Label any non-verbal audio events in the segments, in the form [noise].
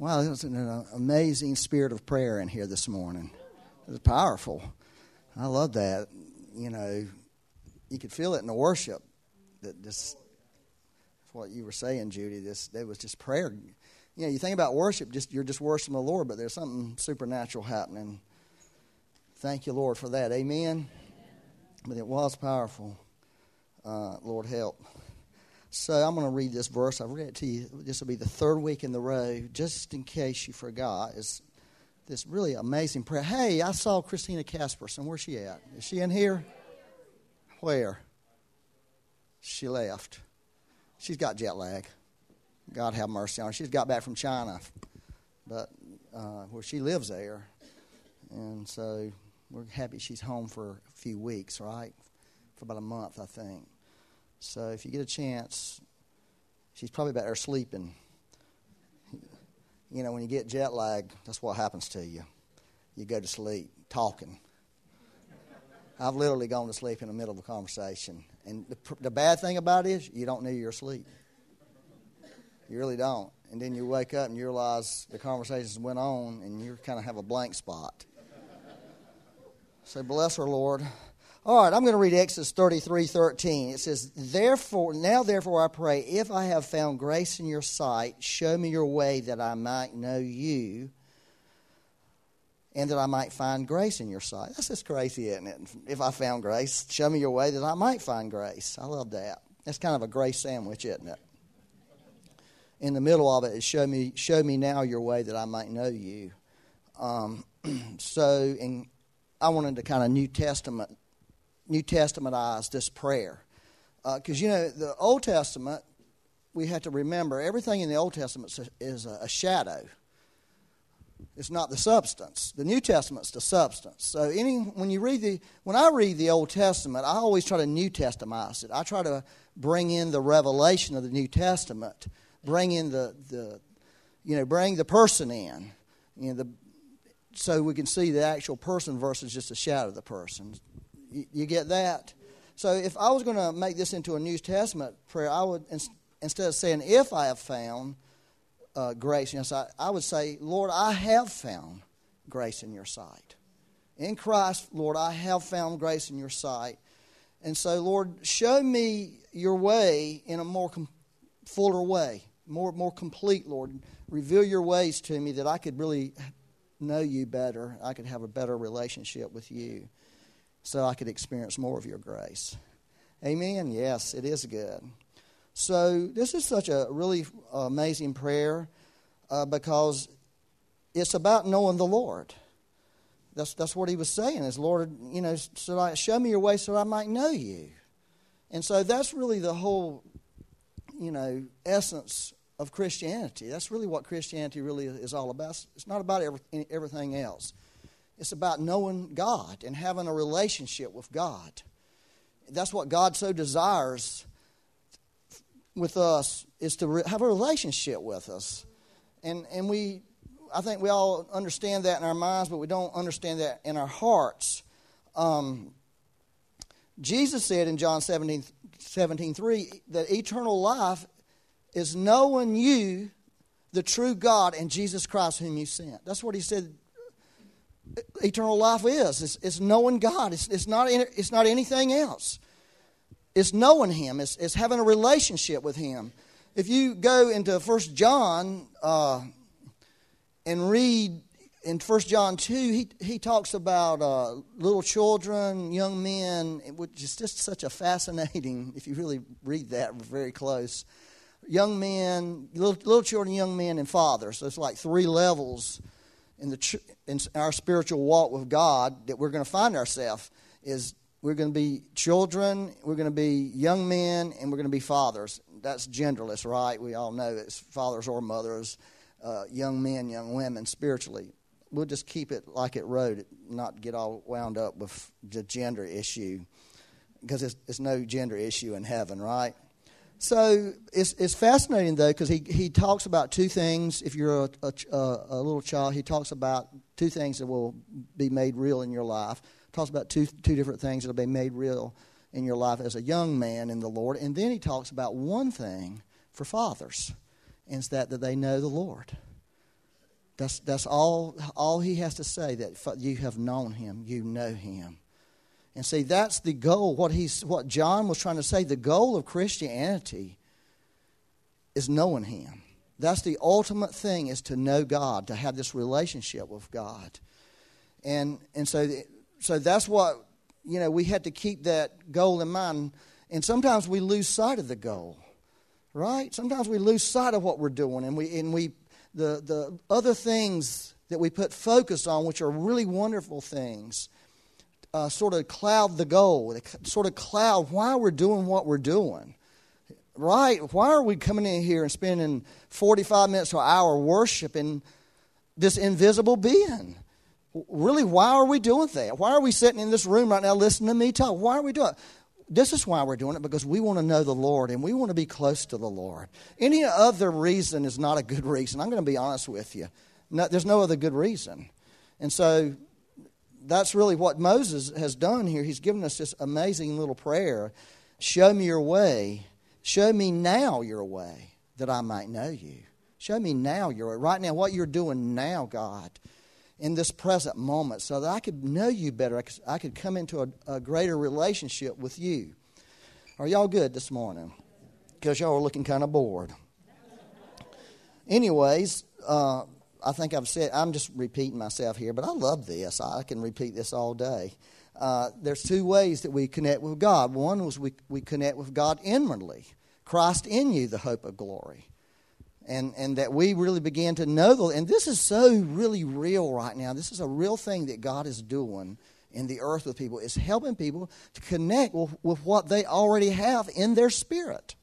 Wow, there's an amazing spirit of prayer in here this morning. It's powerful. I love that. You know, you could feel it in the worship. That just what you were saying, Judy. This there was just prayer. You know, you think about worship, just you're just worshiping the Lord, but there's something supernatural happening. Thank you, Lord, for that. Amen. But it was powerful. Uh, Lord help. So I'm going to read this verse. I've read it to you. This will be the third week in the row, just in case you forgot. It's this really amazing prayer. Hey, I saw Christina Casperson. Where's she at? Is she in here? Where? She left. She's got jet lag. God have mercy on her. She's got back from China, but uh, where she lives there, and so we're happy she's home for a few weeks, right? For about a month, I think. So if you get a chance, she's probably there sleeping. You know, when you get jet lag, that's what happens to you. You go to sleep talking. I've literally gone to sleep in the middle of a conversation. And the, the bad thing about it is, you don't know you're asleep. You really don't. And then you wake up and you realize the conversations went on and you kind of have a blank spot. So bless her, Lord. All right, I'm going to read Exodus 33 13. It says, Therefore, now therefore I pray, if I have found grace in your sight, show me your way that I might know you and that I might find grace in your sight. That's just crazy, isn't it? If I found grace, show me your way that I might find grace. I love that. That's kind of a grace sandwich, isn't it? In the middle of it is show me, show me now your way that I might know you. Um, [clears throat] so, in, I wanted to kind of New Testament New Testamentize this prayer. Because, uh, you know, the Old Testament, we have to remember everything in the Old Testament is a, a shadow. It's not the substance. The New Testament's the substance. So any when you read the when I read the Old Testament, I always try to New Testamentize it. I try to bring in the revelation of the New Testament, bring in the, the you know, bring the person in. You know, the so we can see the actual person versus just a shadow of the person. You, get that? So if I was going to make this into a New Testament prayer, I would instead of saying if I have found uh, grace in your sight, I would say, Lord, I have found grace in your sight. In Christ, Lord, I have found grace in your sight. And so, Lord, show me your way in a more com- fuller way, more, more complete, Lord. Reveal your ways to me that I could really know you better. I could have a better relationship with you so I could experience more of your grace. Amen? Yes, it is good. So, this is such a really amazing prayer uh, because it's about knowing the Lord. That's, that's what he was saying is, Lord, you know, so I, show me your way so I might know you. And so that's really the whole, you know, essence of Christianity. That's really what Christianity really is all about. It's not about every, everything else. It's about knowing God and having a relationship with God. That's what God so desires with us is to have a relationship with us. And and we I think we all understand that in our minds, but we don't understand that in our hearts. Um, Jesus said in John 17, 17 3 that eternal life is knowing you, the true God, and Jesus Christ, whom you sent. That's what he said eternal life is. It's, it's knowing God. It's, it's, not, it's not anything else. It's knowing Him. It's, it's having a relationship with Him. If you go into First John uh, and read in First John 2, he, he talks about uh, little children, young men, which is just such a fascinating, if you really read that very close. Young men, little, little children, young men, and fathers. So it's like three levels in, the, in our spiritual walk with God that we're going to find ourselves is we're going to be children, we're going to be young men, and we're going to be fathers. That's genderless, right? We all know it's fathers or mothers, uh, young men, young women, spiritually. We'll just keep it like it wrote, not get all wound up with the gender issue, because it's, it's no gender issue in heaven, right? So it's, it's fascinating though because he, he talks about two things. If you're a, a, a, little child, he talks about two things that will be made real in your life. Talks about two two different things that will be made real in your life as a young man in the Lord, and then he talks about one thing for fathers, and it's that that they know the Lord. That's, that's all, all he has to say that you have known him, you know him. And see, that's the goal. What, he's, what John was trying to say, the goal of Christianity is knowing him. That's the ultimate thing is to know God, to have this relationship with God. And, and so, so that's what, you know, we had to keep that goal in mind. And sometimes we lose sight of the goal, right? Sometimes we lose sight of what we're doing and we, and we the, the other things that we put focus on, which are really wonderful things, uh, sort of cloud the goal. They sort of cloud why we're doing what we're doing. Right? Why are we coming in here and spending 45 minutes to an hour worshiping this invisible being? Really, why are we doing that? Why are we sitting in this room right now listening to me talk? Why are we doing it? This is why we're doing it because we want to know the Lord and we want to be close to the Lord. Any other reason is not a good reason. I'm going to be honest with you. No, there's no other good reason. And so that's really what Moses has done here. He's given us this amazing little prayer Show me your way. Show me now your way that I might know you. Show me now your way. Right now, what you're doing now, God in this present moment so that I could know you better. I could, come into a, a, greater relationship with you. Are y'all good this morning? Because y'all are looking kind of bored. Anyways, uh, I think I've said, I'm just repeating myself here, but I love this. I can repeat this all day. Uh, there's two ways that we connect with God. One was we, we connect with God inwardly. Christ in you, the hope of glory and, and that we really begin to know the and this is so really real right now this is a real thing that god is doing in the earth with people is helping people to connect with, with what they already have in their spirit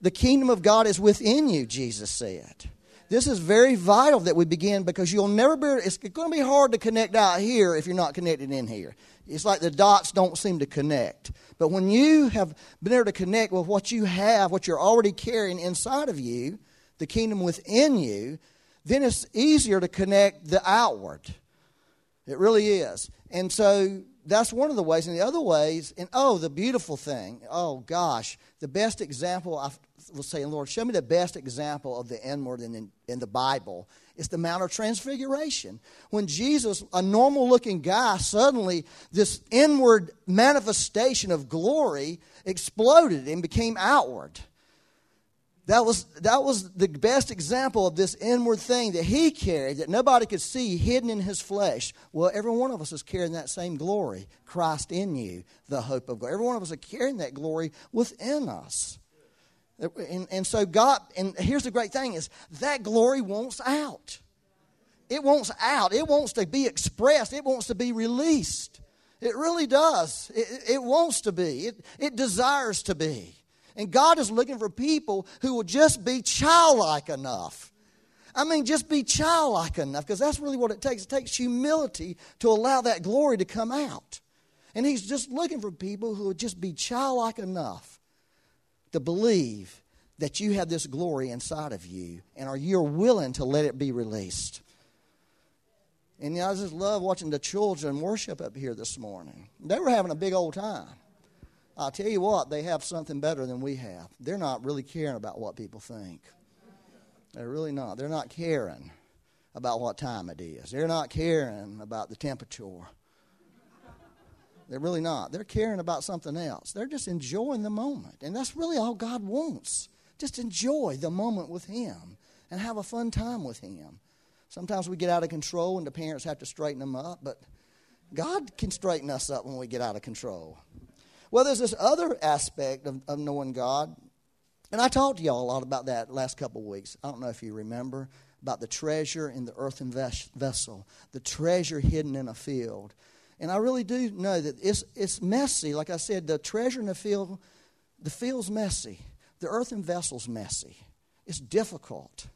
the kingdom of god is within you jesus said this is very vital that we begin because you'll never be it's going to be hard to connect out here if you're not connected in here it's like the dots don't seem to connect. But when you have been able to connect with what you have, what you're already carrying inside of you, the kingdom within you, then it's easier to connect the outward. It really is. And so that's one of the ways. And the other ways, and oh, the beautiful thing, oh gosh, the best example I will say, Lord, show me the best example of the inward in, in the Bible. It's the Mount of Transfiguration. When Jesus, a normal looking guy, suddenly this inward manifestation of glory exploded and became outward. That was, that was the best example of this inward thing that he carried that nobody could see hidden in his flesh. Well, every one of us is carrying that same glory. Christ in you, the hope of God. Every one of us is carrying that glory within us. And, and so God, and here's the great thing is that glory wants out. It wants out. It wants to be expressed. It wants to be released. It really does. It, it wants to be. It, it desires to be. And God is looking for people who will just be childlike enough. I mean, just be childlike enough, because that's really what it takes. It takes humility to allow that glory to come out. And He's just looking for people who will just be childlike enough to believe that you have this glory inside of you and are you're willing to let it be released. And you know, I just love watching the children worship up here this morning. They were having a big old time. I'll tell you what, they have something better than we have. They're not really caring about what people think. They're really not. They're not caring about what time it is. They're not caring about the temperature. They're really not. They're caring about something else. They're just enjoying the moment. And that's really all God wants. Just enjoy the moment with Him and have a fun time with Him. Sometimes we get out of control and the parents have to straighten them up, but God can straighten us up when we get out of control. Well, there's this other aspect of, of knowing God. And I talked to y'all a lot about that last couple of weeks. I don't know if you remember about the treasure in the earthen vessel, the treasure hidden in a field. And I really do know that it's, it's messy. Like I said, the treasure in the field, the field's messy. The earthen vessel's messy. It's difficult.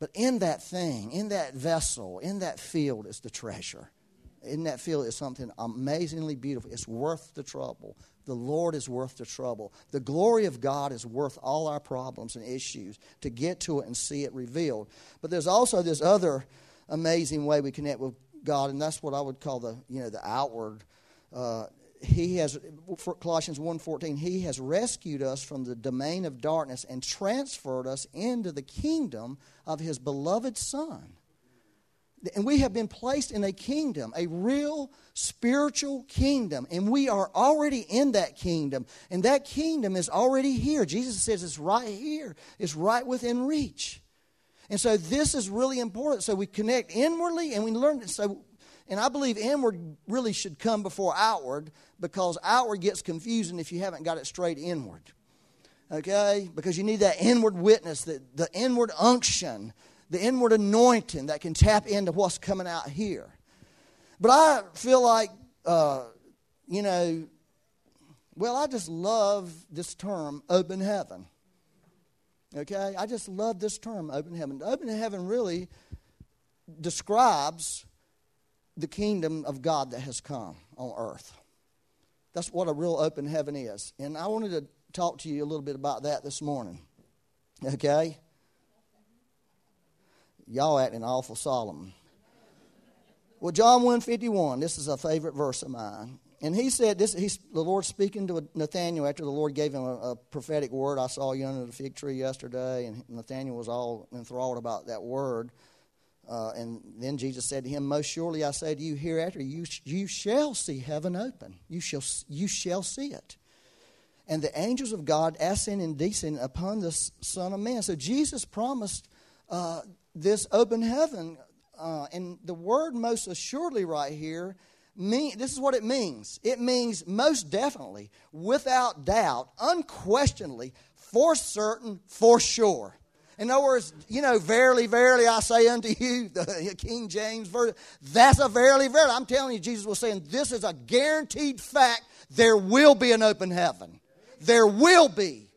But in that thing, in that vessel, in that field is the treasure. In that field is something amazingly beautiful. It's worth the trouble. The Lord is worth the trouble. The glory of God is worth all our problems and issues to get to it and see it revealed. But there's also this other amazing way we connect with God, and that's what I would call the you know the outward. Uh, he has Colossians 1:14 he has rescued us from the domain of darkness and transferred us into the kingdom of his beloved son. And we have been placed in a kingdom, a real spiritual kingdom, and we are already in that kingdom. And that kingdom is already here. Jesus says it's right here. It's right within reach. And so this is really important. So we connect inwardly and we learn so and I believe inward really should come before outward because outward gets confusing if you haven't got it straight inward. Okay? Because you need that inward witness, the, the inward unction, the inward anointing that can tap into what's coming out here. But I feel like, uh, you know, well, I just love this term, open heaven. Okay? I just love this term, open heaven. Open heaven really describes the kingdom of God that has come on earth. That's what a real open heaven is. And I wanted to talk to you a little bit about that this morning. Okay? Y'all acting awful solemn. Well, John 151, this is a favorite verse of mine. And he said, this, he's, the Lord speaking to Nathaniel after the Lord gave him a, a prophetic word. I saw you under the fig tree yesterday, and Nathaniel was all enthralled about that word. Uh, and then Jesus said to him, Most surely I say to you, hereafter you, you shall see heaven open. You shall, you shall see it. And the angels of God ascend and descend upon the Son of Man. So Jesus promised uh, this open heaven. Uh, and the word most assuredly right here, mean, this is what it means it means most definitely, without doubt, unquestionably, for certain, for sure. In other words, you know, verily, verily, I say unto you, [laughs] the King James version, that's a verily, verily. I'm telling you, Jesus was saying, this is a guaranteed fact. There will be an open heaven. There will be.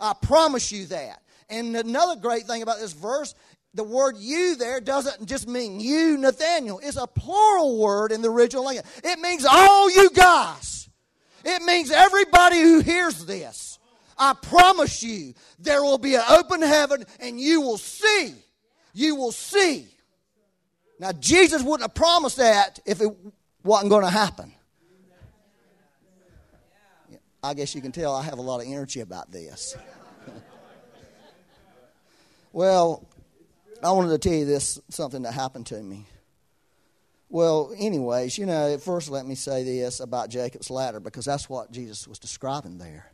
I promise you that. And another great thing about this verse, the word you there doesn't just mean you, Nathaniel. It's a plural word in the original language. It means all you guys. It means everybody who hears this. I promise you, there will be an open heaven and you will see. You will see. Now, Jesus wouldn't have promised that if it wasn't going to happen. I guess you can tell I have a lot of energy about this. [laughs] well, I wanted to tell you this something that happened to me. Well, anyways, you know, first let me say this about Jacob's ladder because that's what Jesus was describing there.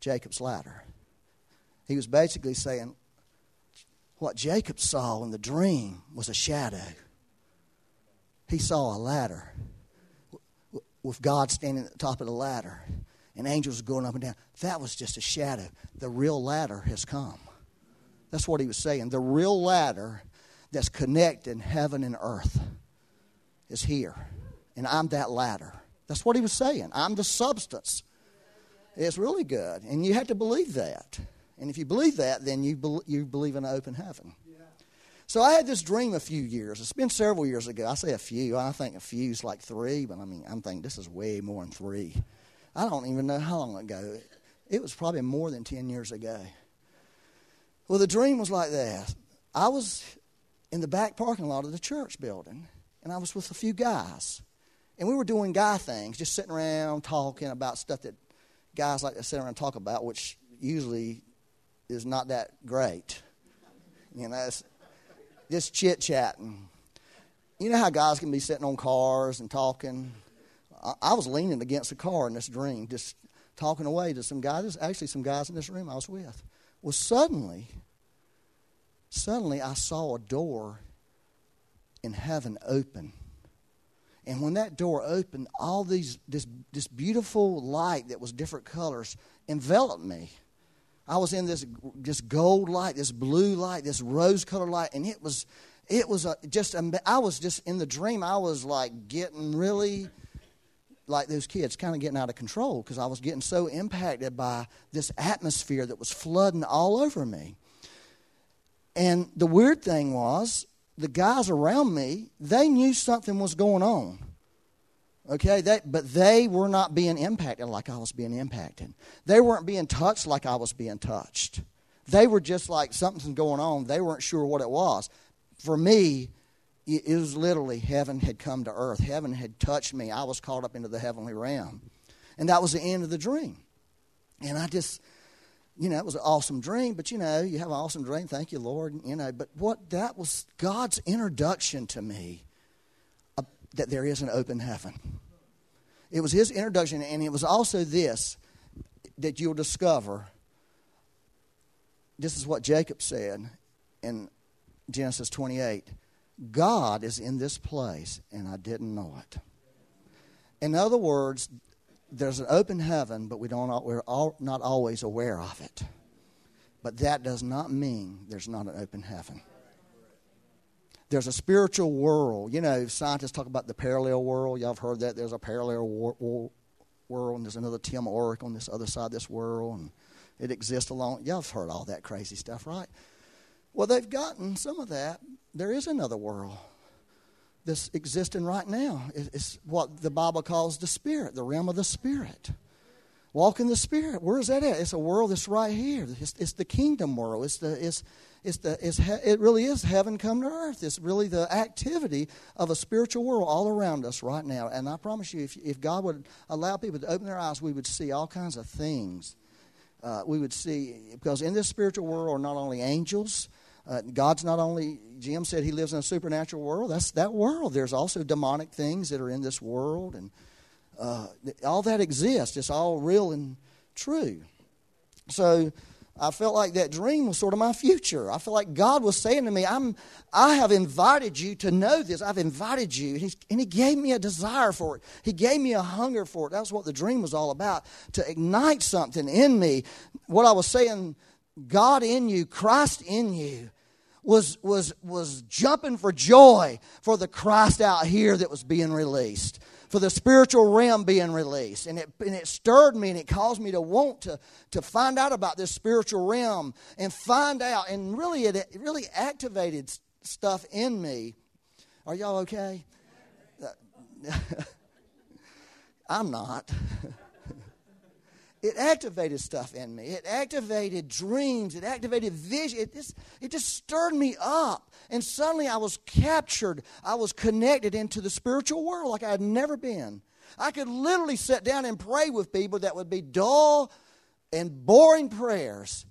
Jacob's ladder. He was basically saying what Jacob saw in the dream was a shadow. He saw a ladder with God standing at the top of the ladder and angels going up and down. That was just a shadow. The real ladder has come. That's what he was saying. The real ladder that's connecting heaven and earth is here. And I'm that ladder. That's what he was saying. I'm the substance it's really good. And you have to believe that. And if you believe that, then you, be, you believe in an open heaven. So I had this dream a few years. It's been several years ago. I say a few. I think a few is like three, but I mean, I'm thinking this is way more than three. I don't even know how long ago. It was probably more than 10 years ago. Well, the dream was like this I was in the back parking lot of the church building, and I was with a few guys. And we were doing guy things, just sitting around talking about stuff that guys like to sit around and talk about, which usually is not that great. You know, it's just chit chatting. You know how guys can be sitting on cars and talking? I, I was leaning against a car in this dream, just talking away to some guys, actually, some guys in this room I was with. Well, suddenly, suddenly I saw a door in heaven open and when that door opened, all these this this beautiful light that was different colors enveloped me. I was in this this gold light, this blue light, this rose colored light, and it was it was a, just I was just in the dream. I was like getting really like those kids, kind of getting out of control because I was getting so impacted by this atmosphere that was flooding all over me. And the weird thing was, the guys around me, they knew something was going on. Okay, that, but they were not being impacted like I was being impacted. They weren't being touched like I was being touched. They were just like something's going on. They weren't sure what it was. For me, it was literally heaven had come to earth. Heaven had touched me. I was caught up into the heavenly realm. And that was the end of the dream. And I just, you know, it was an awesome dream, but you know, you have an awesome dream, thank you, Lord, you know, but what that was God's introduction to me uh, that there is an open heaven. It was his introduction, and it was also this that you'll discover. This is what Jacob said in Genesis 28 God is in this place, and I didn't know it. In other words, there's an open heaven, but we don't, we're all, not always aware of it. But that does not mean there's not an open heaven. There's a spiritual world. You know, scientists talk about the parallel world. Y'all have heard that. There's a parallel war, war, world, and there's another Tim Orrick on this other side of this world, and it exists along. Y'all have heard all that crazy stuff, right? Well, they've gotten some of that. There is another world that's existing right now. It's what the Bible calls the Spirit, the realm of the Spirit. Walk in the Spirit. Where is that at? It's a world that's right here. It's, it's the kingdom world. It's the it's it's the it's it really is heaven come to earth. It's really the activity of a spiritual world all around us right now. And I promise you, if if God would allow people to open their eyes, we would see all kinds of things. Uh, we would see because in this spiritual world are not only angels uh, God's not only, Jim said he lives in a supernatural world. That's that world. There's also demonic things that are in this world, and uh, all that exists. It's all real and true. So I felt like that dream was sort of my future. I felt like God was saying to me, I'm, I have invited you to know this. I've invited you. And, and He gave me a desire for it. He gave me a hunger for it. That's what the dream was all about to ignite something in me. What I was saying, God in you, Christ in you, was, was, was jumping for joy for the Christ out here that was being released, for the spiritual realm being released. And it, and it stirred me and it caused me to want to, to find out about this spiritual realm and find out. And really, it, it really activated stuff in me. Are y'all okay? [laughs] I'm not. [laughs] it activated stuff in me. It activated dreams. It activated vision. It just, it just stirred me up. And suddenly I was captured. I was connected into the spiritual world like I had never been. I could literally sit down and pray with people that would be dull and boring prayers.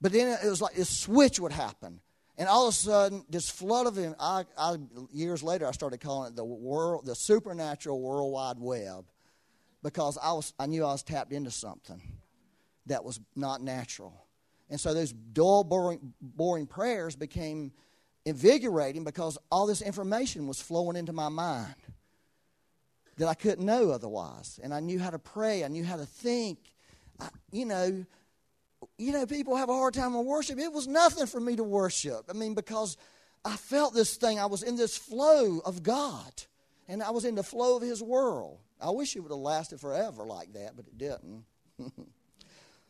But then it was like this switch would happen. And all of a sudden, this flood of I, I, years later, I started calling it the world, the supernatural worldwide web because I, was, I knew I was tapped into something that was not natural. And so those dull, boring, boring prayers became invigorating because all this information was flowing into my mind that I couldn't know otherwise. And I knew how to pray, I knew how to think. I, you know, you know, people have a hard time with worship. It was nothing for me to worship. I mean, because I felt this thing. I was in this flow of God, and I was in the flow of His world. I wish it would have lasted forever like that, but it didn't. [laughs]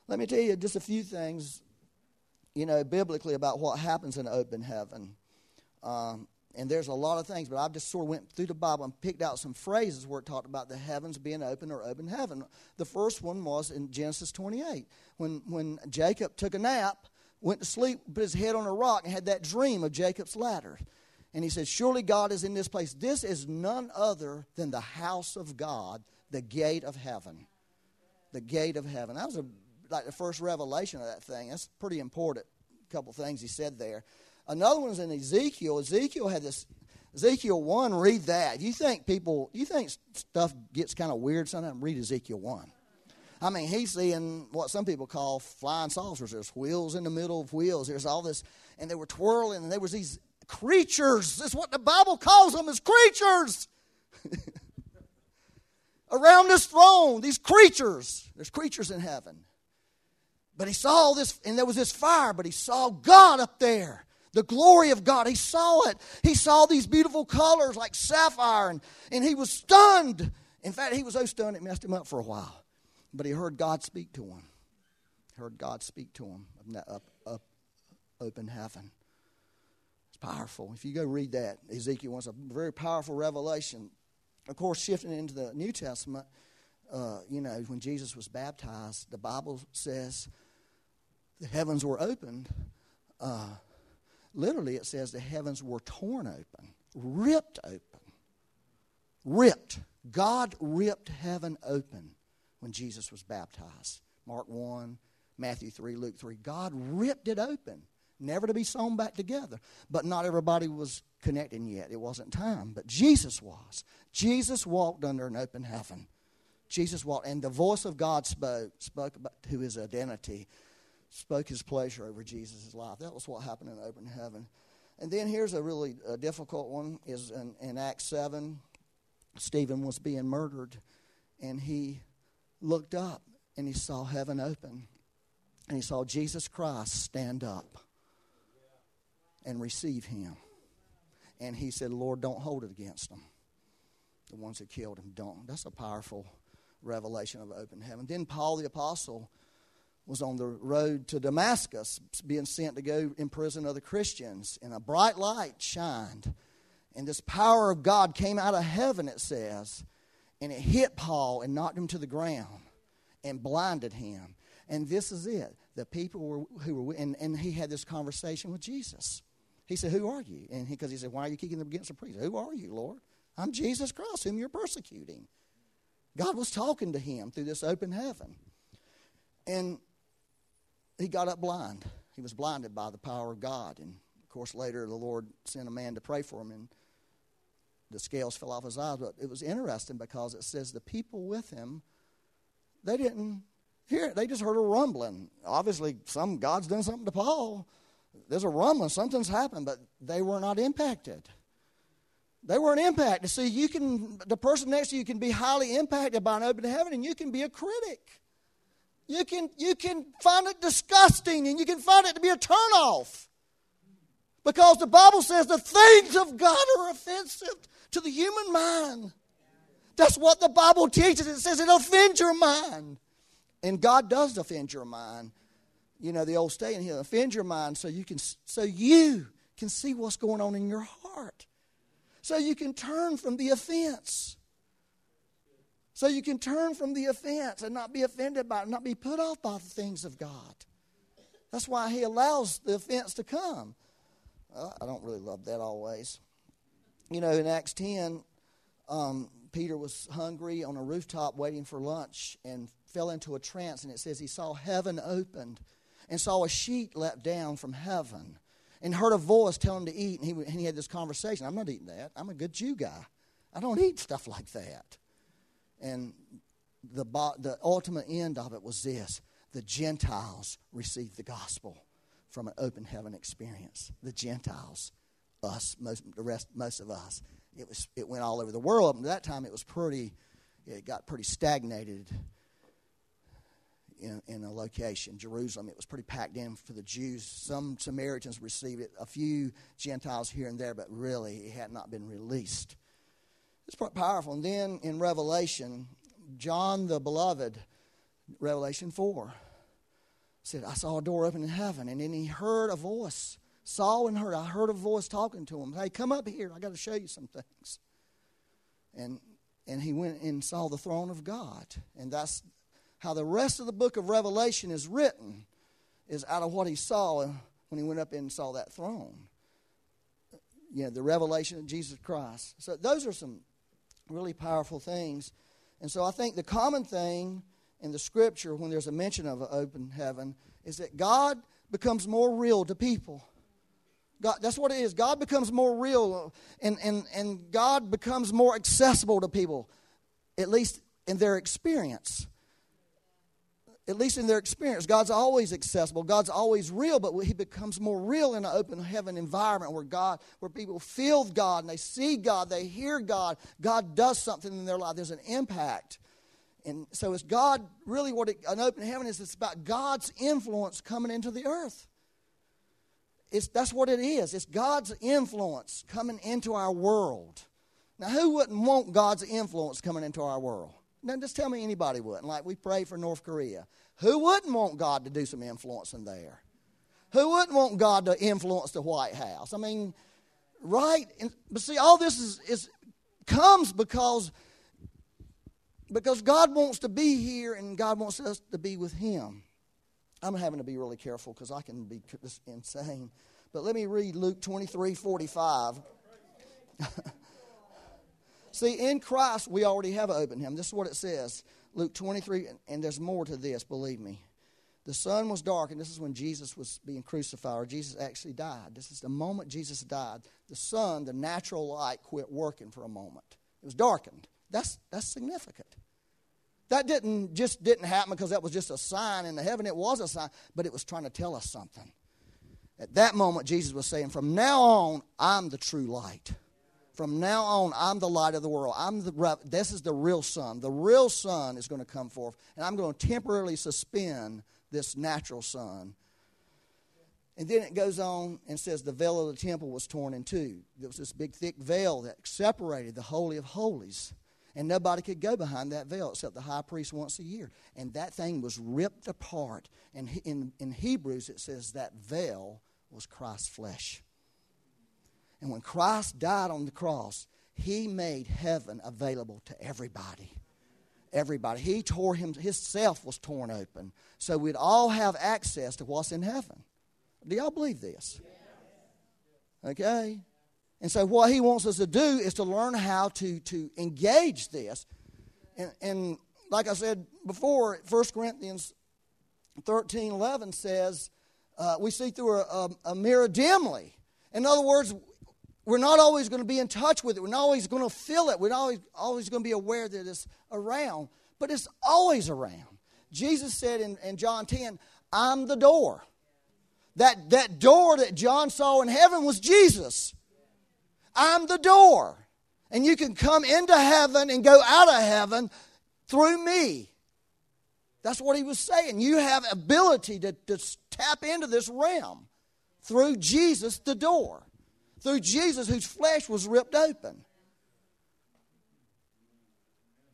Let me tell you just a few things, you know, biblically about what happens in open heaven. Um, and there's a lot of things, but I just sort of went through the Bible and picked out some phrases where it talked about the heavens being open or open heaven. The first one was in Genesis 28 when when Jacob took a nap, went to sleep, put his head on a rock, and had that dream of Jacob's ladder. And he says, Surely God is in this place. This is none other than the house of God, the gate of heaven. The gate of heaven. That was a, like the first revelation of that thing. That's pretty important. A couple things he said there. Another one's in Ezekiel. Ezekiel had this Ezekiel 1, read that. You think people, you think stuff gets kind of weird sometimes? Read Ezekiel 1. I mean, he's seeing what some people call flying saucers. There's wheels in the middle of wheels. There's all this, and they were twirling, and there was these creatures. That's what the Bible calls them as creatures. [laughs] Around this throne, these creatures. There's creatures in heaven. But he saw this, and there was this fire, but he saw God up there. The glory of God. He saw it. He saw these beautiful colors like sapphire, and, and he was stunned. In fact, he was so stunned it messed him up for a while. But he heard God speak to him. Heard God speak to him up, up open heaven powerful. If you go read that, Ezekiel was a very powerful revelation. Of course, shifting into the New Testament, uh, you know, when Jesus was baptized, the Bible says the heavens were opened. Uh, literally, it says the heavens were torn open. ripped open. Ripped. God ripped heaven open when Jesus was baptized. Mark 1, Matthew 3, Luke 3. God ripped it open, never to be sewn back together. But not everybody was connecting yet. It wasn't time. But Jesus was. Jesus walked under an open heaven. Jesus walked, and the voice of God spoke, spoke to his identity, spoke his pleasure over Jesus' life. That was what happened in open heaven. And then here's a really uh, difficult one: is in, in Acts seven, Stephen was being murdered, and he looked up and he saw heaven open, and he saw Jesus Christ stand up and receive him. And he said, "Lord, don't hold it against them. The ones that killed him, don't." That's a powerful revelation of open heaven. Then Paul the apostle was on the road to Damascus, being sent to go imprison other Christians, and a bright light shined. And this power of God came out of heaven, it says, and it hit Paul and knocked him to the ground and blinded him. And this is it. The people were, who were, and, and he had this conversation with Jesus. He said, Who are you? And because he, he, said, Why are you kicking them against the priest? Who are you, Lord? I'm Jesus Christ, whom you're persecuting. God was talking to him through this open heaven. And he got up blind. He was blinded by the power of God. And of course, later the Lord sent a man to pray for him, and the scales fell off his eyes. But it was interesting because it says the people with him, they didn't hear it. They just heard a rumbling. Obviously, some God's done something to Paul. There's a rumbling. Something's happened, but they were not impacted. They weren't impacted. See, you can the person next to you can be highly impacted by an open heaven, and you can be a critic. You can, you can find it disgusting and you can find it to be a turnoff. Because the Bible says the things of God are offensive to the human mind. That's what the Bible teaches. It says it offends your mind. And God does offend your mind. You know, the old saying here, offend your mind so you can so you can see what's going on in your heart. So you can turn from the offense. So you can turn from the offense and not be offended by it, not be put off by the things of God. That's why He allows the offense to come. Well, I don't really love that always. You know, in Acts 10, um, Peter was hungry on a rooftop waiting for lunch and fell into a trance, and it says he saw heaven opened and saw a sheet let down from heaven and heard a voice tell him to eat. And he, and he had this conversation I'm not eating that. I'm a good Jew guy. I don't eat stuff like that. And the, the ultimate end of it was this the Gentiles received the gospel from an open heaven experience. The Gentiles, us, most, the rest, most of us. It, was, it went all over the world. And at that time, it was pretty, it got pretty stagnated in, in a location, Jerusalem. It was pretty packed in for the Jews. Some Samaritans received it, a few Gentiles here and there, but really it had not been released. It's powerful. And then in Revelation, John the beloved, Revelation 4, said, I saw a door open in heaven, and then he heard a voice. Saw and heard. I heard a voice talking to him. Hey, come up here. I got to show you some things. And and he went and saw the throne of God. And that's how the rest of the book of Revelation is written, is out of what he saw when he went up and saw that throne. You know, the revelation of Jesus Christ. So those are some really powerful things. And so I think the common thing in the scripture when there's a mention of an open heaven is that God becomes more real to people. God, that's what it is. God becomes more real and, and, and God becomes more accessible to people, at least in their experience at least in their experience, God's always accessible. God's always real, but He becomes more real in an open heaven environment where God, where people feel God and they see God, they hear God. God does something in their life. There's an impact. And so it's God really what it, an open heaven is. It's about God's influence coming into the earth. It's, that's what it is. It's God's influence coming into our world. Now, who wouldn't want God's influence coming into our world? Now, just tell me anybody wouldn't. Like we pray for North Korea. Who wouldn't want God to do some influencing there? Who wouldn't want God to influence the White House? I mean, right? And, but see, all this is, is comes because because God wants to be here and God wants us to be with Him. I'm having to be really careful because I can be insane. But let me read Luke 23 45. [laughs] See, in Christ, we already have an open. This is what it says Luke 23, and there's more to this, believe me. The sun was dark, and this is when Jesus was being crucified, or Jesus actually died. This is the moment Jesus died. The sun, the natural light, quit working for a moment. It was darkened. That's, that's significant. That didn't just didn't happen because that was just a sign in the heaven. It was a sign, but it was trying to tell us something. At that moment, Jesus was saying, From now on, I'm the true light. From now on, I'm the light of the world. I'm the, this is the real sun. The real sun is going to come forth, and I'm going to temporarily suspend this natural sun. And then it goes on and says the veil of the temple was torn in two. There was this big, thick veil that separated the Holy of Holies. And nobody could go behind that veil except the high priest once a year. And that thing was ripped apart. And in, in Hebrews, it says that veil was Christ's flesh. And when Christ died on the cross, he made heaven available to everybody. Everybody. He tore him, himself was torn open. So we'd all have access to what's in heaven. Do y'all believe this? Okay? And so, what he wants us to do is to learn how to, to engage this. And, and like I said before, 1 Corinthians 13 11 says, uh, we see through a, a, a, mirror dimly. In other words, we're not always going to be in touch with it. We're not always going to feel it. We're not always, always going to be aware that it's around, but it's always around. Jesus said in, in John 10, I'm the door. That, that door that John saw in heaven was Jesus. I'm the door. And you can come into heaven and go out of heaven through me. That's what he was saying. You have ability to, to tap into this realm through Jesus, the door. Through Jesus, whose flesh was ripped open.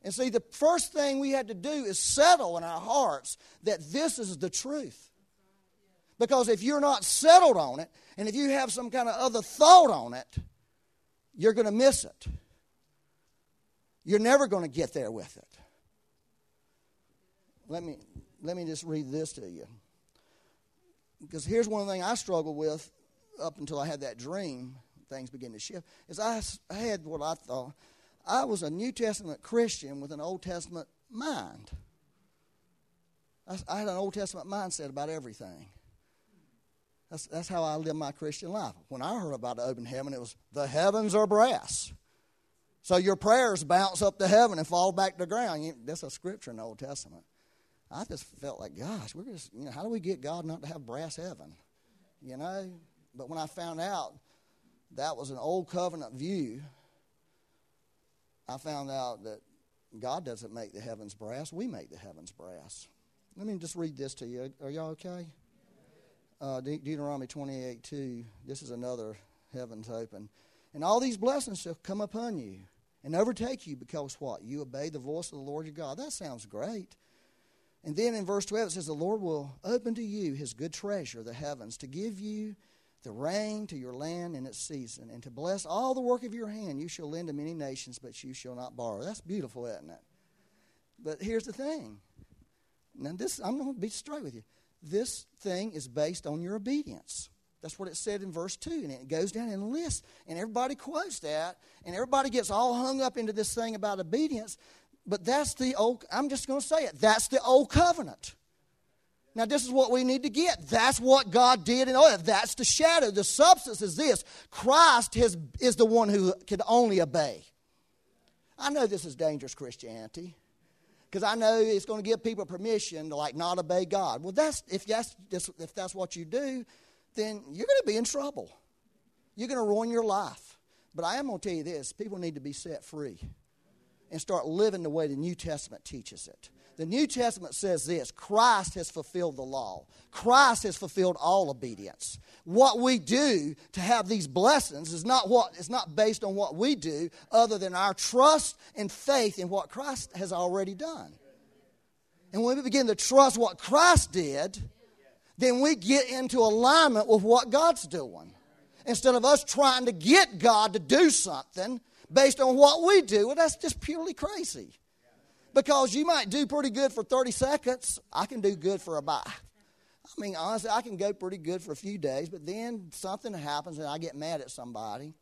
And see, the first thing we had to do is settle in our hearts that this is the truth. Because if you're not settled on it, and if you have some kind of other thought on it, you're going to miss it. You're never going to get there with it. Let me, let me just read this to you. Because here's one thing I struggle with up until I had that dream, things began to shift, is I had what I thought. I was a New Testament Christian with an Old Testament mind. I had an Old Testament mindset about everything. That's, that's how I live my Christian life. When I heard about the open heaven, it was the heavens are brass. So your prayers bounce up to heaven and fall back to the ground. You, that's a scripture in the Old Testament. I just felt like, gosh, we're just, you know, how do we get God not to have brass heaven? You know? But when I found out that was an old covenant view, I found out that God doesn't make the heavens brass, we make the heavens brass. Let me just read this to you. Are y'all okay? uh, De- Deuteronomy 28 2, this is another heavens open. And all these blessings shall come upon you and overtake you because what? You obey the voice of the Lord your God. That sounds great. And then in verse 12 it says, The Lord will open to you his good treasure, the heavens, to give you the rain to your land in its season, and to bless all the work of your hand. You shall lend to many nations, but you shall not borrow. That's beautiful, isn't it? But here's the thing. Now, this I'm going to be straight with you this thing is based on your obedience. That's what it said in verse 2. And it goes down and lists. And everybody quotes that. And everybody gets all hung up into this thing about obedience. But that's the old, I'm just going to say it, that's the old covenant. Now, this is what we need to get. That's what God did in oil. That's the shadow. The substance is this Christ has, is the one who can only obey. I know this is dangerous Christianity because I know it's going to give people permission to like not obey God. Well, that's if that's if that's what you do, then you're going to be in trouble. You're going to ruin your life. But I am going to tell you this: people need to be set free and start living the way the New Testament teaches it. The New Testament says this Christ has fulfilled the law, Christ has fulfilled all obedience. What we do to have these blessings is not what is not based on what we do other than our trust and faith in what Christ has already done. And when we begin to trust what Christ did, then we get into alignment with what God's doing. Instead of us trying to get God to do something based on what we do, well, that's just purely crazy because you might do pretty good for 30 seconds. I can do good for a about, I mean, honestly, I can go pretty good for a few days, but then something happens and I get mad at somebody.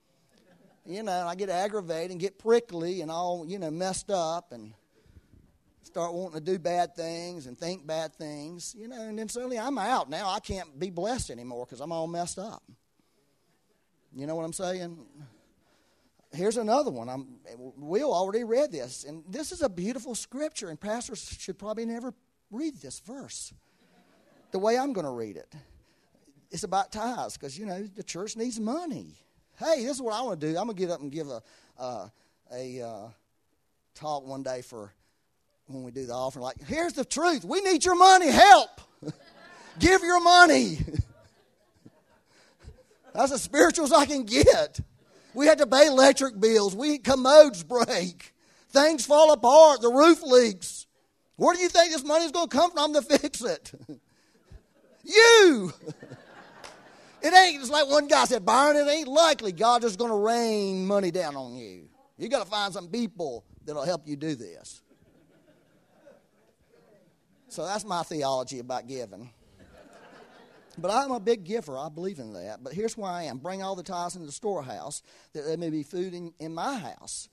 You know, I get aggravated and get prickly and all, you know, messed up and start wanting to do bad things and think bad things, you know, and then suddenly I'm out now. I can't be blessed anymore because I'm all messed up. You know what I'm saying? Here's another one. I'm, Will already read this, and this is a beautiful scripture, and pastors should probably never read this verse the way I'm going to read it. It's about tithes because, you know, the church needs money. Hey, this is what I want to do. I'm going to get up and give a, uh, a uh, talk one day for when we do the offering. Like, here's the truth. We need your money. Help. [laughs] give your money. [laughs] That's as spiritual as I can get. We had to pay electric bills. We commodes break. Things fall apart. The roof leaks. Where do you think this money is going to come from to fix it? [laughs] you. [laughs] it ain't. It's like one guy said, Byron, it ain't likely God is going to rain money down on you. You got to find some people that'll help you do this. So that's my theology about giving. But I'm a big giver. I believe in that. But here's why I am bring all the tithes into the storehouse, that there may be food in, in my house.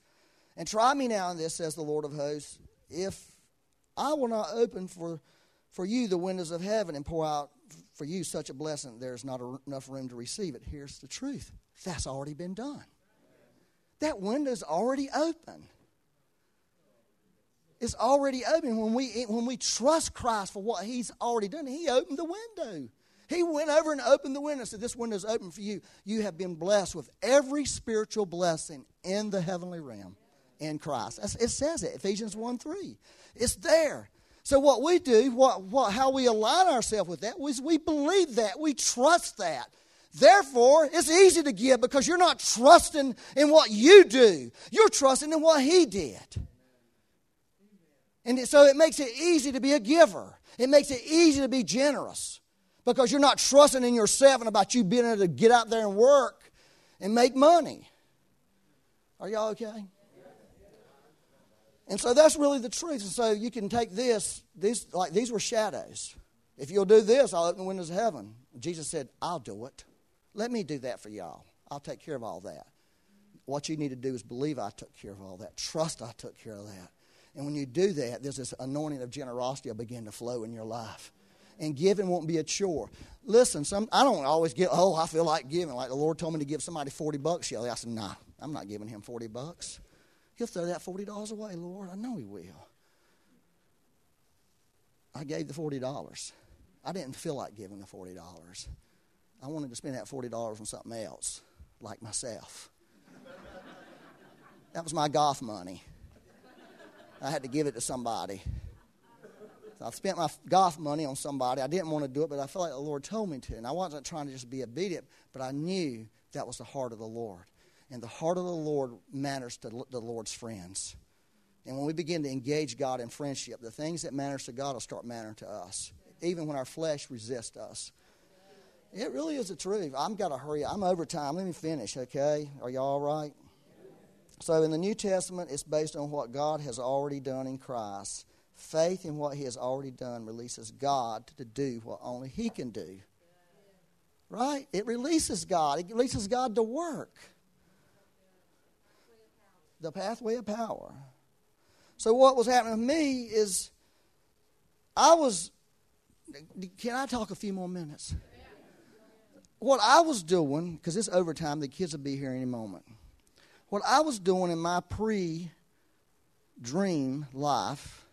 And try me now in this, says the Lord of hosts, if I will not open for, for you the windows of heaven and pour out for you such a blessing, there's not a, enough room to receive it. Here's the truth that's already been done. That window's already open. It's already open. When we, when we trust Christ for what He's already done, He opened the window. He went over and opened the window and said, This window is open for you. You have been blessed with every spiritual blessing in the heavenly realm in Christ. it says it, Ephesians 1 3. It's there. So what we do, what, what, how we align ourselves with that, is we believe that, we trust that. Therefore, it's easy to give because you're not trusting in what you do. You're trusting in what He did. And so it makes it easy to be a giver. It makes it easy to be generous because you're not trusting in yourself and about you being able to get out there and work and make money. Are y'all okay? And so that's really the truth. And so you can take this, these like these were shadows. If you'll do this, I'll open the windows of heaven. Jesus said, I'll do it. Let me do that for y'all. I'll take care of all that. What you need to do is believe I took care of all that. Trust I took care of that. And when you do that, there's this anointing of generosity will begin to flow in your life and giving won't be a chore. Listen, some I don't always get, oh, I feel like giving. Like the Lord told me to give somebody 40 bucks yesterday. I said, nah, I'm not giving him 40 bucks. He'll throw that $40 away, Lord. I know he will. I gave the $40. I didn't feel like giving the $40. I wanted to spend that $40 on something else, like myself. that was my golf money. I had to give it to somebody. I spent my golf money on somebody. I didn't want to do it, but I felt like the Lord told me to. And I wasn't trying to just be obedient, but I knew that was the heart of the Lord. And the heart of the Lord matters to the Lord's friends. And when we begin to engage God in friendship, the things that matters to God will start mattering to us, even when our flesh resists us. It really is the truth. I'm got to hurry. I'm over time. Let me finish, okay? Are y'all all right? So in the New Testament, it's based on what God has already done in Christ. Faith in what He has already done releases God to do what only He can do. Right? It releases God. It releases God to work. The pathway of power. So what was happening to me is I was can I talk a few more minutes? What I was doing, because it's overtime, the kids will be here any moment. What I was doing in my pre dream life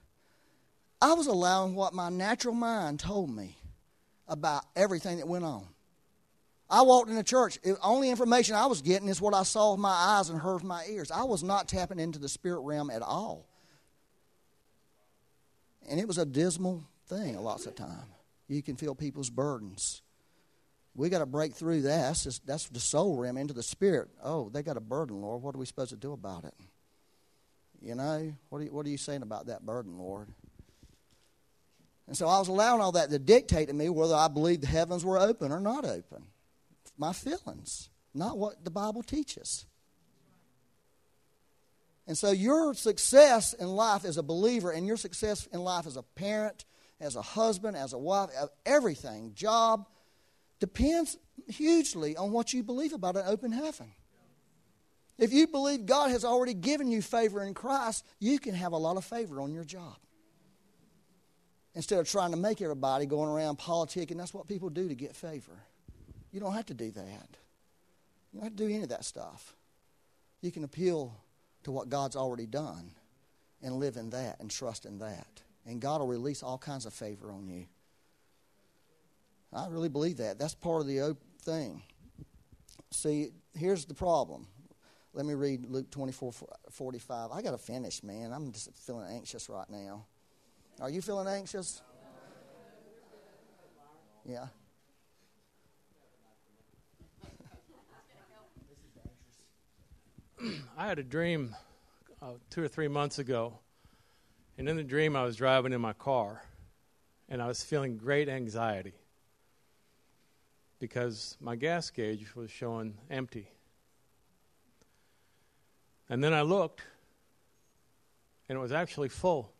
I was allowing what my natural mind told me about everything that went on. I walked in the church. The only information I was getting is what I saw with my eyes and heard with my ears. I was not tapping into the spirit realm at all. And it was a dismal thing a lot of time. You can feel people's burdens. We got to break through that. That's, just, that's the soul realm into the spirit. Oh, they got a burden, Lord. What are we supposed to do about it? You know, what are you, what are you saying about that burden, Lord? And so I was allowing all that to dictate to me whether I believed the heavens were open or not open. My feelings, not what the Bible teaches. And so your success in life as a believer and your success in life as a parent, as a husband, as a wife, everything, job, depends hugely on what you believe about an open heaven. If you believe God has already given you favor in Christ, you can have a lot of favor on your job. Instead of trying to make everybody going around politicking, that's what people do to get favor. You don't have to do that. You don't have to do any of that stuff. You can appeal to what God's already done and live in that and trust in that. And God will release all kinds of favor on you. I really believe that. That's part of the thing. See, here's the problem. Let me read Luke 24 45. I got to finish, man. I'm just feeling anxious right now. Are you feeling anxious? Yeah. [clears throat] I had a dream uh, two or three months ago, and in the dream, I was driving in my car, and I was feeling great anxiety because my gas gauge was showing empty. And then I looked, and it was actually full.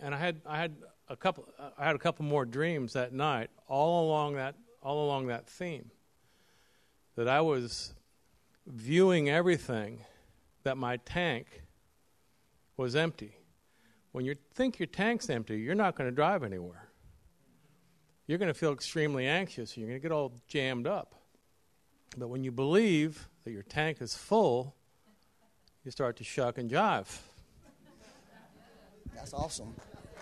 And I had I had a couple I had a couple more dreams that night, all along that all along that theme. That I was viewing everything that my tank was empty. When you think your tank's empty, you're not going to drive anywhere you're going to feel extremely anxious. You're going to get all jammed up. But when you believe that your tank is full, you start to shuck and jive. That's awesome.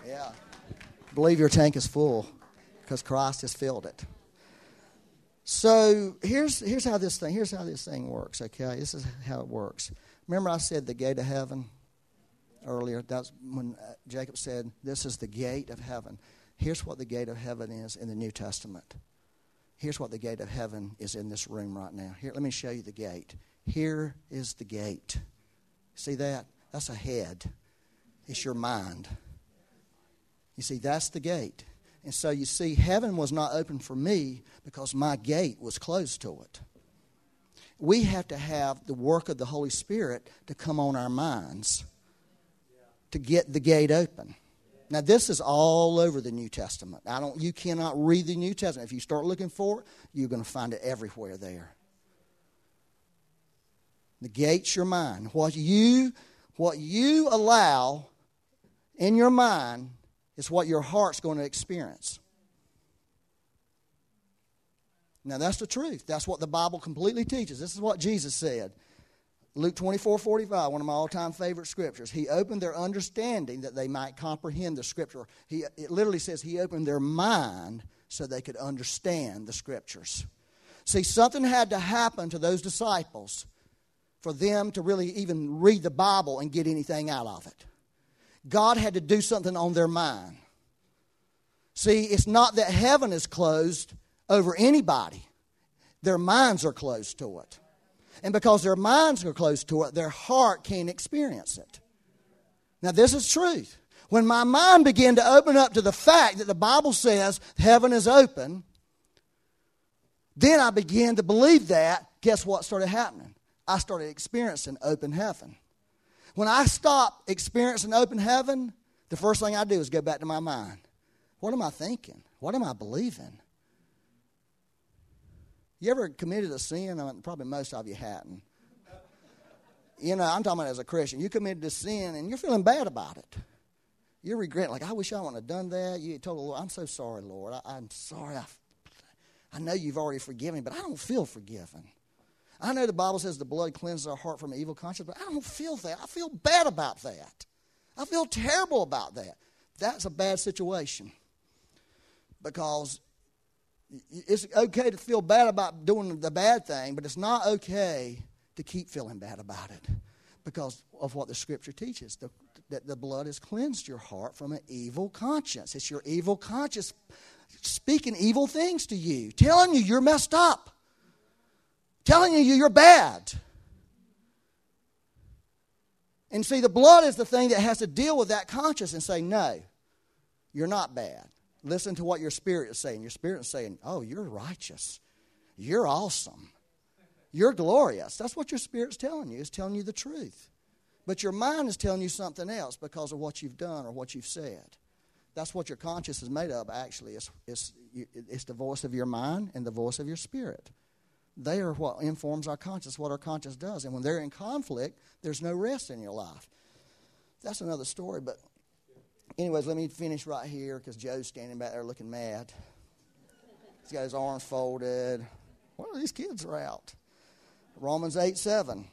Yeah. Believe your tank is full because Christ has filled it. So here's here's how this thing here's how this thing works. Okay, this is how it works. Remember, I said the gate of heaven earlier. That's when uh, Jacob said, "This is the gate of heaven." Here's what the gate of heaven is in the New Testament. Here's what the gate of heaven is in this room right now. Here, let me show you the gate. Here is the gate. See that? That's a head. It's your mind. You see, that's the gate. And so you see, heaven was not open for me because my gate was closed to it. We have to have the work of the Holy Spirit to come on our minds to get the gate open. Now, this is all over the New Testament. I don't, you cannot read the New Testament. If you start looking for it, you're going to find it everywhere there. The gate's your mind. What you, what you allow in your mind is what your heart's going to experience. Now, that's the truth. That's what the Bible completely teaches. This is what Jesus said. Luke 24 45, one of my all time favorite scriptures. He opened their understanding that they might comprehend the scripture. He, it literally says he opened their mind so they could understand the scriptures. See, something had to happen to those disciples for them to really even read the Bible and get anything out of it. God had to do something on their mind. See, it's not that heaven is closed over anybody, their minds are closed to it. And because their minds are closed to it, their heart can't experience it. Now, this is truth. When my mind began to open up to the fact that the Bible says heaven is open, then I began to believe that. Guess what started happening? I started experiencing open heaven. When I stop experiencing open heaven, the first thing I do is go back to my mind. What am I thinking? What am I believing? You ever committed a sin? I mean, probably most of you hadn't. You know, I'm talking about as a Christian. You committed a sin and you're feeling bad about it. You're regretting, like, I wish I wouldn't have done that. You told the Lord, I'm so sorry, Lord. I, am sorry. I, I know you've already forgiven me, but I don't feel forgiven. I know the Bible says the blood cleanses our heart from an evil conscience, but I don't feel that. I feel bad about that. I feel terrible about that. That's a bad situation because it's okay to feel bad about doing the bad thing, but it's not okay to keep feeling bad about it because of what the scripture teaches the, that the blood has cleansed your heart from an evil conscience. It's your evil conscience speaking evil things to you, telling you you're messed up, telling you you're bad. And see, the blood is the thing that has to deal with that conscience and say, no, you're not bad. Listen to what your spirit is saying. Your spirit is saying, Oh, you're righteous. You're awesome. You're glorious. That's what your spirit's telling you. It's telling you the truth. But your mind is telling you something else because of what you've done or what you've said. That's what your conscience is made of, actually. It's, it's, it's the voice of your mind and the voice of your spirit. They are what informs our conscience, what our conscience does. And when they're in conflict, there's no rest in your life. That's another story, but anyways, let me finish right here because Joe's standing back there looking mad. He's got his arms folded. What are these kids are out? Romans 8 7.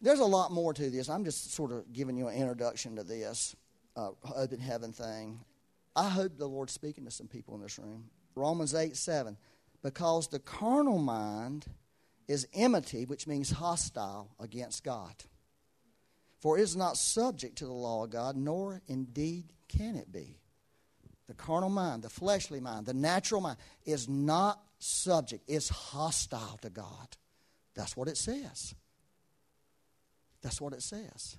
There's a lot more to this. I'm just sort of giving you an introduction to this uh, open heaven thing. I hope the Lord's speaking to some people in this room. Romans 8 7. Because the carnal mind is enmity, which means hostile against God. For it is not subject to the law of God, nor indeed can it be. The carnal mind, the fleshly mind, the natural mind is not subject, it's hostile to God. That's what it says. That's what it says.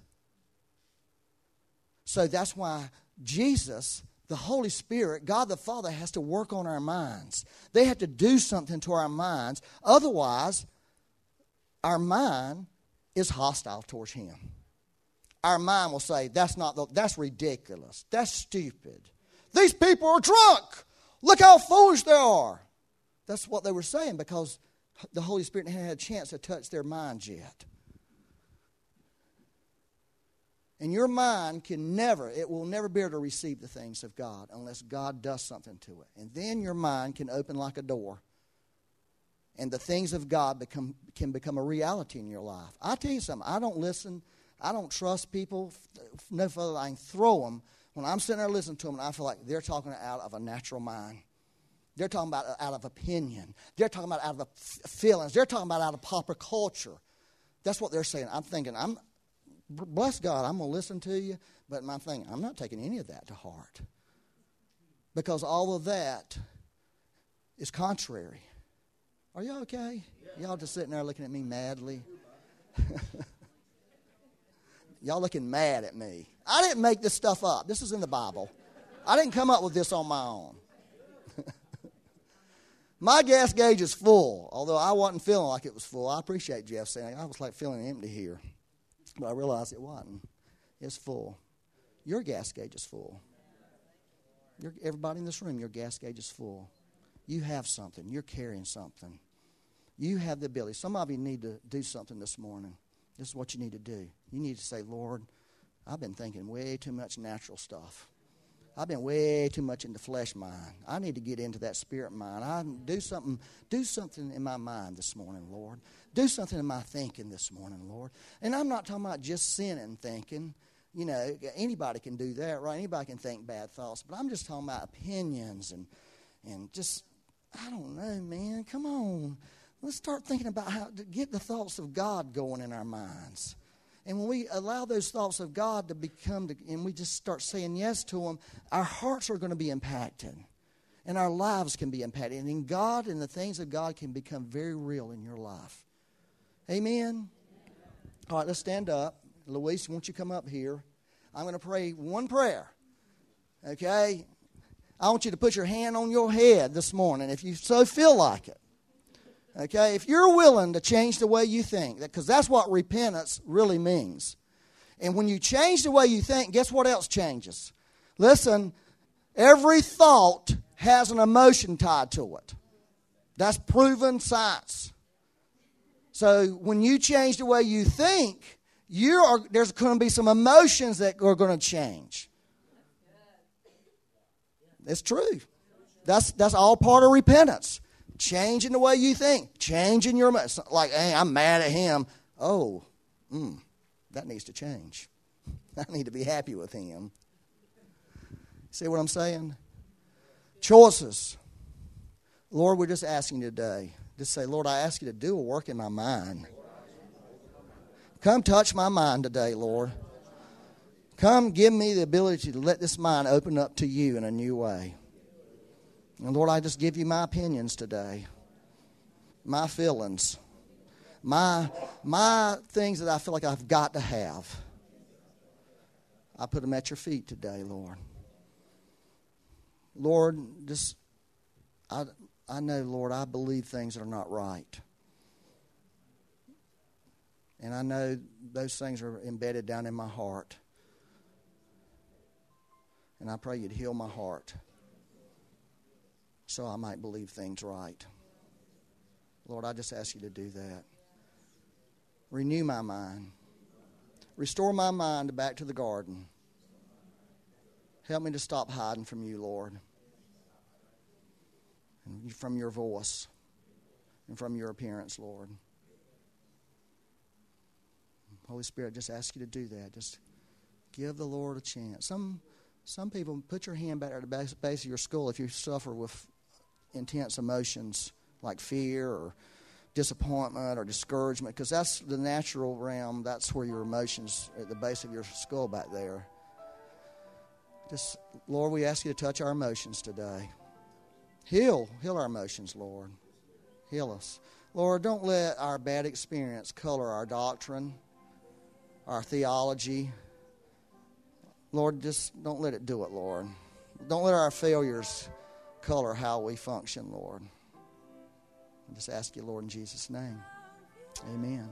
So that's why Jesus, the Holy Spirit, God the Father has to work on our minds. They have to do something to our minds. Otherwise, our mind is hostile towards Him. Our mind will say, that's not the, that's ridiculous. That's stupid. These people are drunk. Look how foolish they are. That's what they were saying because the Holy Spirit hadn't had a chance to touch their minds yet. And your mind can never, it will never be able to receive the things of God unless God does something to it. And then your mind can open like a door. And the things of God become, can become a reality in your life. I tell you something, I don't listen, I don't trust people no further than I can throw them. When I'm sitting there listening to them, I feel like they're talking out of a natural mind. They're talking about out of opinion. They're talking about out of feelings. They're talking about out of popular culture. That's what they're saying. I'm thinking, I'm, bless God, I'm going to listen to you, but my thing, I'm not taking any of that to heart. Because all of that is contrary. Are y'all okay? Y'all just sitting there looking at me madly. [laughs] y'all looking mad at me. I didn't make this stuff up. This is in the Bible. I didn't come up with this on my own. [laughs] my gas gauge is full, although I wasn't feeling like it was full. I appreciate Jeff saying I was like feeling empty here. But I realized it wasn't. It's full. Your gas gauge is full. You're, everybody in this room, your gas gauge is full. You have something. You're carrying something. You have the ability. Some of you need to do something this morning. This is what you need to do. You need to say, Lord, I've been thinking way too much natural stuff. I've been way too much in the flesh mind. I need to get into that spirit mind. I do something, do something in my mind this morning, Lord. Do something in my thinking this morning, Lord. And I'm not talking about just sinning thinking. You know, anybody can do that, right? Anybody can think bad thoughts. But I'm just talking about opinions and and just I don't know, man. Come on. Let's start thinking about how to get the thoughts of God going in our minds. And when we allow those thoughts of God to become, and we just start saying yes to them, our hearts are going to be impacted. And our lives can be impacted. And in God and the things of God can become very real in your life. Amen? All right, let's stand up. Luis, won't you come up here? I'm going to pray one prayer. Okay? I want you to put your hand on your head this morning if you so feel like it. Okay, if you're willing to change the way you think, because that's what repentance really means. And when you change the way you think, guess what else changes? Listen, every thought has an emotion tied to it. That's proven science. So when you change the way you think, you are, there's going to be some emotions that are going to change. It's true. That's, that's all part of repentance. Changing the way you think, changing your mind. Like, hey, I'm mad at him. Oh, mm, that needs to change. [laughs] I need to be happy with him. See what I'm saying? Choices. Lord, we're just asking you today. Just say, Lord, I ask you to do a work in my mind. Come touch my mind today, Lord. Come give me the ability to let this mind open up to you in a new way. And Lord, I just give you my opinions today, my feelings, my, my things that I feel like I've got to have. I put them at your feet today, Lord. Lord, just, I, I know, Lord, I believe things that are not right. And I know those things are embedded down in my heart. And I pray you'd heal my heart so I might believe things right. Lord, I just ask you to do that. Renew my mind. Restore my mind back to the garden. Help me to stop hiding from you, Lord, and from your voice and from your appearance, Lord. Holy Spirit, just ask you to do that. Just give the Lord a chance. Some some people put your hand back at the base, base of your skull if you suffer with intense emotions like fear or disappointment or discouragement, because that's the natural realm. That's where your emotions at the base of your skull back there. Just Lord, we ask you to touch our emotions today. Heal, heal our emotions, Lord. Heal us. Lord, don't let our bad experience color our doctrine, our theology, Lord, just don't let it do it, Lord. Don't let our failures color how we function, Lord. I just ask you, Lord, in Jesus' name. Amen.